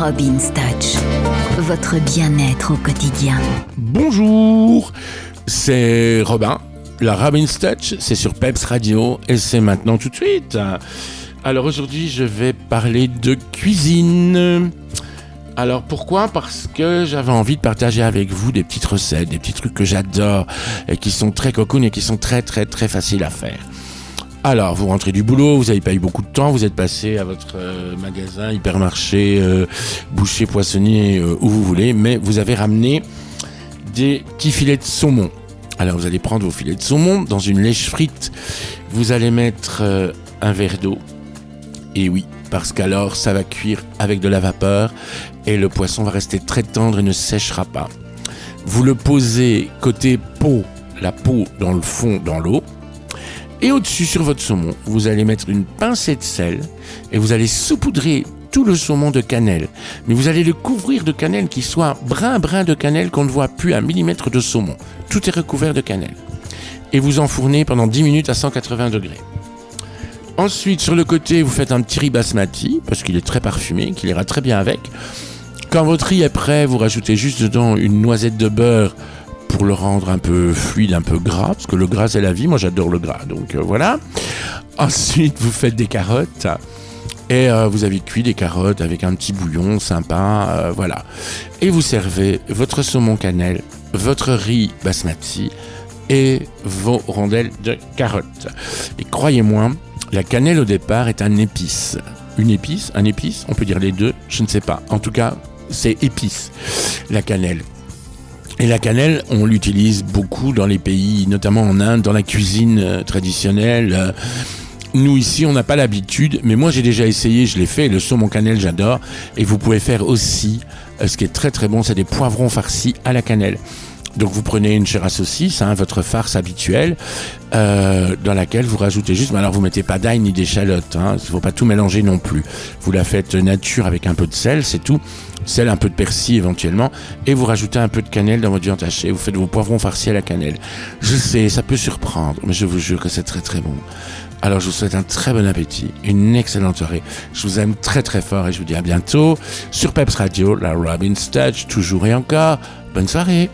Robin's Touch, votre bien-être au quotidien. Bonjour, c'est Robin. La Robin's Touch, c'est sur Peps Radio et c'est maintenant tout de suite. Alors aujourd'hui, je vais parler de cuisine. Alors pourquoi? Parce que j'avais envie de partager avec vous des petites recettes, des petits trucs que j'adore et qui sont très cocoon et qui sont très très très faciles à faire. Alors, vous rentrez du boulot, vous n'avez pas eu beaucoup de temps, vous êtes passé à votre euh, magasin, hypermarché, euh, boucher, poissonnier, euh, où vous voulez, mais vous avez ramené des petits filets de saumon. Alors, vous allez prendre vos filets de saumon dans une lèche frite, vous allez mettre un verre d'eau, et oui, parce qu'alors ça va cuire avec de la vapeur, et le poisson va rester très tendre et ne séchera pas. Vous le posez côté peau, la peau dans le fond, dans l'eau, et au-dessus, sur votre saumon, vous allez mettre une pincée de sel et vous allez saupoudrer tout le saumon de cannelle. Mais vous allez le couvrir de cannelle qui soit brun brun de cannelle qu'on ne voit plus à millimètre de saumon. Tout est recouvert de cannelle. Et vous enfournez pendant 10 minutes à 180 degrés. Ensuite, sur le côté, vous faites un petit riz basmati, parce qu'il est très parfumé, qu'il ira très bien avec. Quand votre riz est prêt, vous rajoutez juste dedans une noisette de beurre pour le rendre un peu fluide, un peu gras, parce que le gras c'est la vie, moi j'adore le gras, donc euh, voilà. Ensuite, vous faites des carottes. Et euh, vous avez cuit des carottes avec un petit bouillon sympa, euh, voilà. Et vous servez votre saumon cannelle, votre riz basmati et vos rondelles de carottes. Et croyez-moi, la cannelle au départ est un épice. Une épice, un épice, on peut dire les deux, je ne sais pas. En tout cas, c'est épice, la cannelle. Et la cannelle, on l'utilise beaucoup dans les pays, notamment en Inde, dans la cuisine euh, traditionnelle. Euh, nous ici, on n'a pas l'habitude, mais moi j'ai déjà essayé, je l'ai fait. Le saumon cannelle, j'adore. Et vous pouvez faire aussi, euh, ce qui est très très bon, c'est des poivrons farcis à la cannelle. Donc vous prenez une chair à saucisse, hein, votre farce habituelle, euh, dans laquelle vous rajoutez juste, mais alors vous mettez pas d'ail ni d'échalote, hein, il faut pas tout mélanger non plus. Vous la faites nature avec un peu de sel, c'est tout. Sel, un peu de persil éventuellement, et vous rajoutez un peu de cannelle dans votre viande hachée. Vous faites vos poivrons farcis à la cannelle. Je sais, ça peut surprendre, mais je vous jure que c'est très très bon. Alors je vous souhaite un très bon appétit, une excellente soirée. Je vous aime très très fort et je vous dis à bientôt sur Peps Radio, la Robin Touch, toujours et encore. Bonne soirée.